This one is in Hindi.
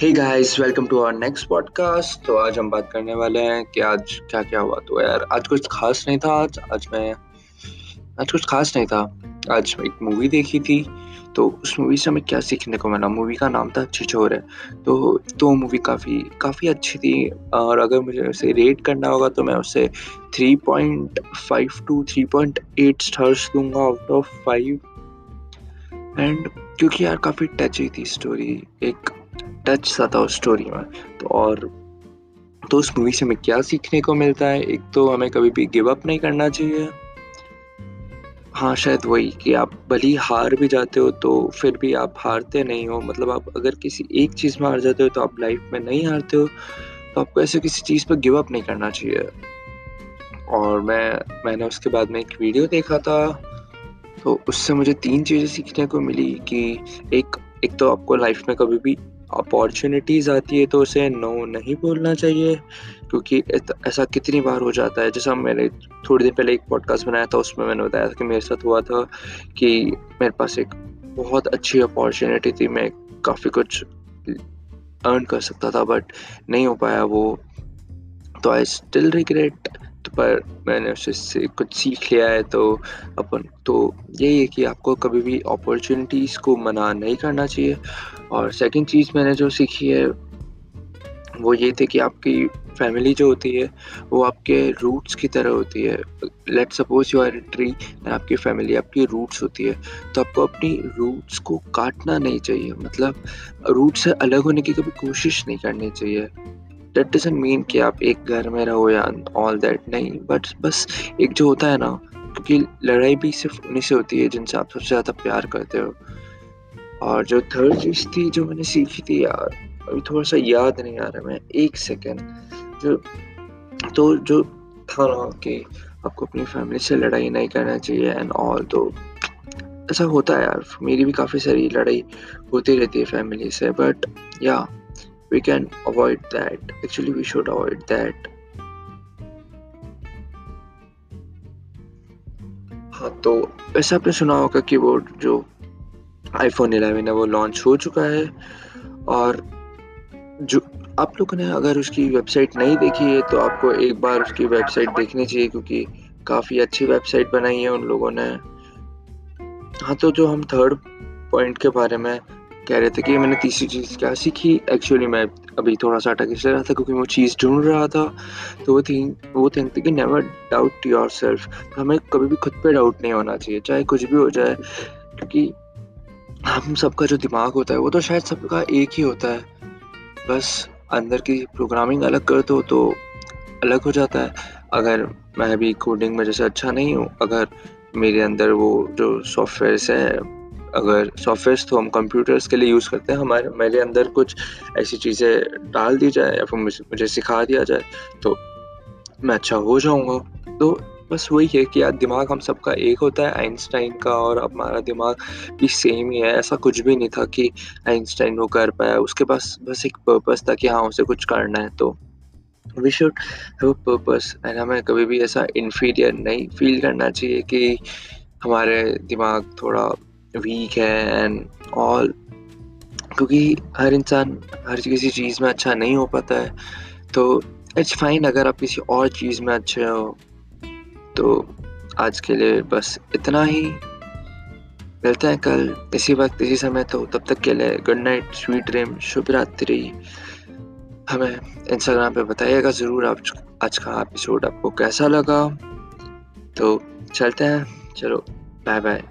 Hey guys welcome to our next podcast तो आज हम बात करने वाले हैं कि आज क्या क्या हुआ। तो यार, आज कुछ खास नहीं था आज। आज मैं, आज कुछ खास नहीं था। आज एक मूवी देखी थी। तो उस मूवी से हमें क्या सीखने को मिला? मूवी का नाम था छिछोर है। तो तो मूवी काफ़ी काफ़ी अच्छी थी। और अगर मुझे उसे रेट करना होगा तो मैं उसे three point five to three point eight stars दूँगा आउट ऑफ़ फाइव एंड क्योंकि यार, काफ़ी टची थी स्टोरी एक टच सा था उस स्टोरी में। तो और तो उस मूवी से हमें क्या सीखने को मिलता है? एक तो हमें कभी भी गिव अप नहीं करना चाहिए। हाँ शायद वही कि आप भली हार भी जाते हो तो फिर भी आप हारते नहीं हो। मतलब आप अगर किसी एक चीज़ में हार जाते हो तो आप लाइफ में नहीं हारते हो। तो आपको ऐसे किसी चीज़ पर गिव अप नहीं करना चाहिए। और मैं, मैंने उसके बाद में एक वीडियो देखा था। तो उससे मुझे तीन चीज़ें सीखने को मिली कि एक एक तो आपको लाइफ में कभी भी अपॉर्चुनिटीज़ आती है तो उसे नो नहीं बोलना चाहिए, क्योंकि ऐसा कितनी बार हो जाता है। जैसा मैंने थोड़ी देर पहले एक पॉडकास्ट बनाया था, उसमें मैंने बताया था कि मेरे साथ हुआ था कि मेरे पास एक बहुत अच्छी अपॉर्चुनिटी थी। मैं काफ़ी कुछ अर्न कर सकता था बट नहीं हो पाया वो। तो आई स्टिल रिग्रेट पर मैंने उससे कुछ सीख लिया है तो अपन तो यही है कि आपको कभी भी अपॉर्चुनिटीज़ को मना नहीं करना चाहिए। और सेकंड चीज़ मैंने जो सीखी है, वो ये थे कि आपकी फैमिली जो होती है, वो आपके रूट्स की तरह होती है। Let suppose you are tree and आपकी फैमिली आपकी रूट्स होती है तो आपको अपनी रूट्स को काटना नहीं चाहिए। मतलब रूट से अलग होने की कभी कोशिश नहीं करनी चाहिए। दैट डजेंट मीन कि आप एक घर में रहो या ऑल दैट नहीं बट बस एक जो होता है ना, क्योंकि लड़ाई भी सिर्फ़ उन्हीं से होती है जिनसे आप सबसे ज़्यादा प्यार करते हो। और जो थर्ड चीज़ थी जो मैंने सीखी थी यार, अभी थोड़ा सा याद नहीं आ रहा मैं एक सेकेंड जो तो जो था ना कि आपको अपनी फैमिली से लड़ाई नहीं करना चाहिए एंड ऑल तो ऐसा होता है यार। मेरी भी काफ़ी सारी लड़ाई होती रहती है फैमिली से बट या we can avoid that actually we should avoid that हाँ तो ऐसा आपने सुना होगा कि वो जो आईफोन 11 है, वो लॉन्च हो चुका है और जो आप लोगों ने अगर उसकी वेबसाइट नहीं देखी है तो आपको एक बार उसकी वेबसाइट देखनी चाहिए क्योंकि काफ़ी अच्छी वेबसाइट बनाई है उन लोगों ने। हाँ तो जो हम थर्ड पॉइंट के बारे में कह रहे थे कि मैंने तीसरी चीज़ क्या सीखी? एक्चुअली मैं अभी थोड़ा सा अटक इसलिए रहा था क्योंकि वो चीज़ ढूंढ रहा था। तो वो थी, वो थिंक थी कि नेवर डाउट योर सेल्फ हमें कभी भी खुद पे डाउट नहीं होना चाहिए, चाहे कुछ भी हो जाए। क्योंकि हम सबका जो दिमाग होता है, वो तो शायद सबका एक ही होता है। बस अंदर की प्रोग्रामिंग अलग कर दो तो अलग हो जाता है। अगर मैं भी कोडिंग में जैसे अच्छा नहीं हूँ, अगर मेरे अंदर वो जो सॉफ्टवेयर है अगर सॉफ्टवेयर तो हम कंप्यूटर्स के लिए यूज़ करते हैं, हमारे, मेरे अंदर कुछ ऐसी चीज़ें डाल दी जाए या फिर मुझे सिखा दिया जाए तो मैं अच्छा हो जाऊँगा। तो बस वही है कि यार दिमाग हम सबका एक होता है आइंस्टाइन का और हमारा दिमाग भी सेम ही है। ऐसा कुछ भी नहीं था कि आइंस्टाइन वो कर पाया। उसके पास, बस एक पर्पस था कि हाँ उसे कुछ करना है तो we should have a purpose and हमें कभी भी ऐसा इन्फीरियर नहीं फील करना चाहिए कि हमारे दिमाग थोड़ा वीक है एंड ऑल क्योंकि हर इंसान हर किसी चीज़ में अच्छा नहीं हो पाता है। तो इट्स फाइन अगर आप किसी और चीज़ में अच्छे हो। तो आज के लिए बस इतना ही। मिलते हैं कल, इसी वक्त, इसी समय तो तब तक के लिए गुड नाइट स्वीट ड्रीम शुभ रात्रि। हमें इंस्टाग्राम पे बताइएगा ज़रूर आप, आज का एपिसोड आपको कैसा लगा। तो चलते हैं, चलो बाय बाय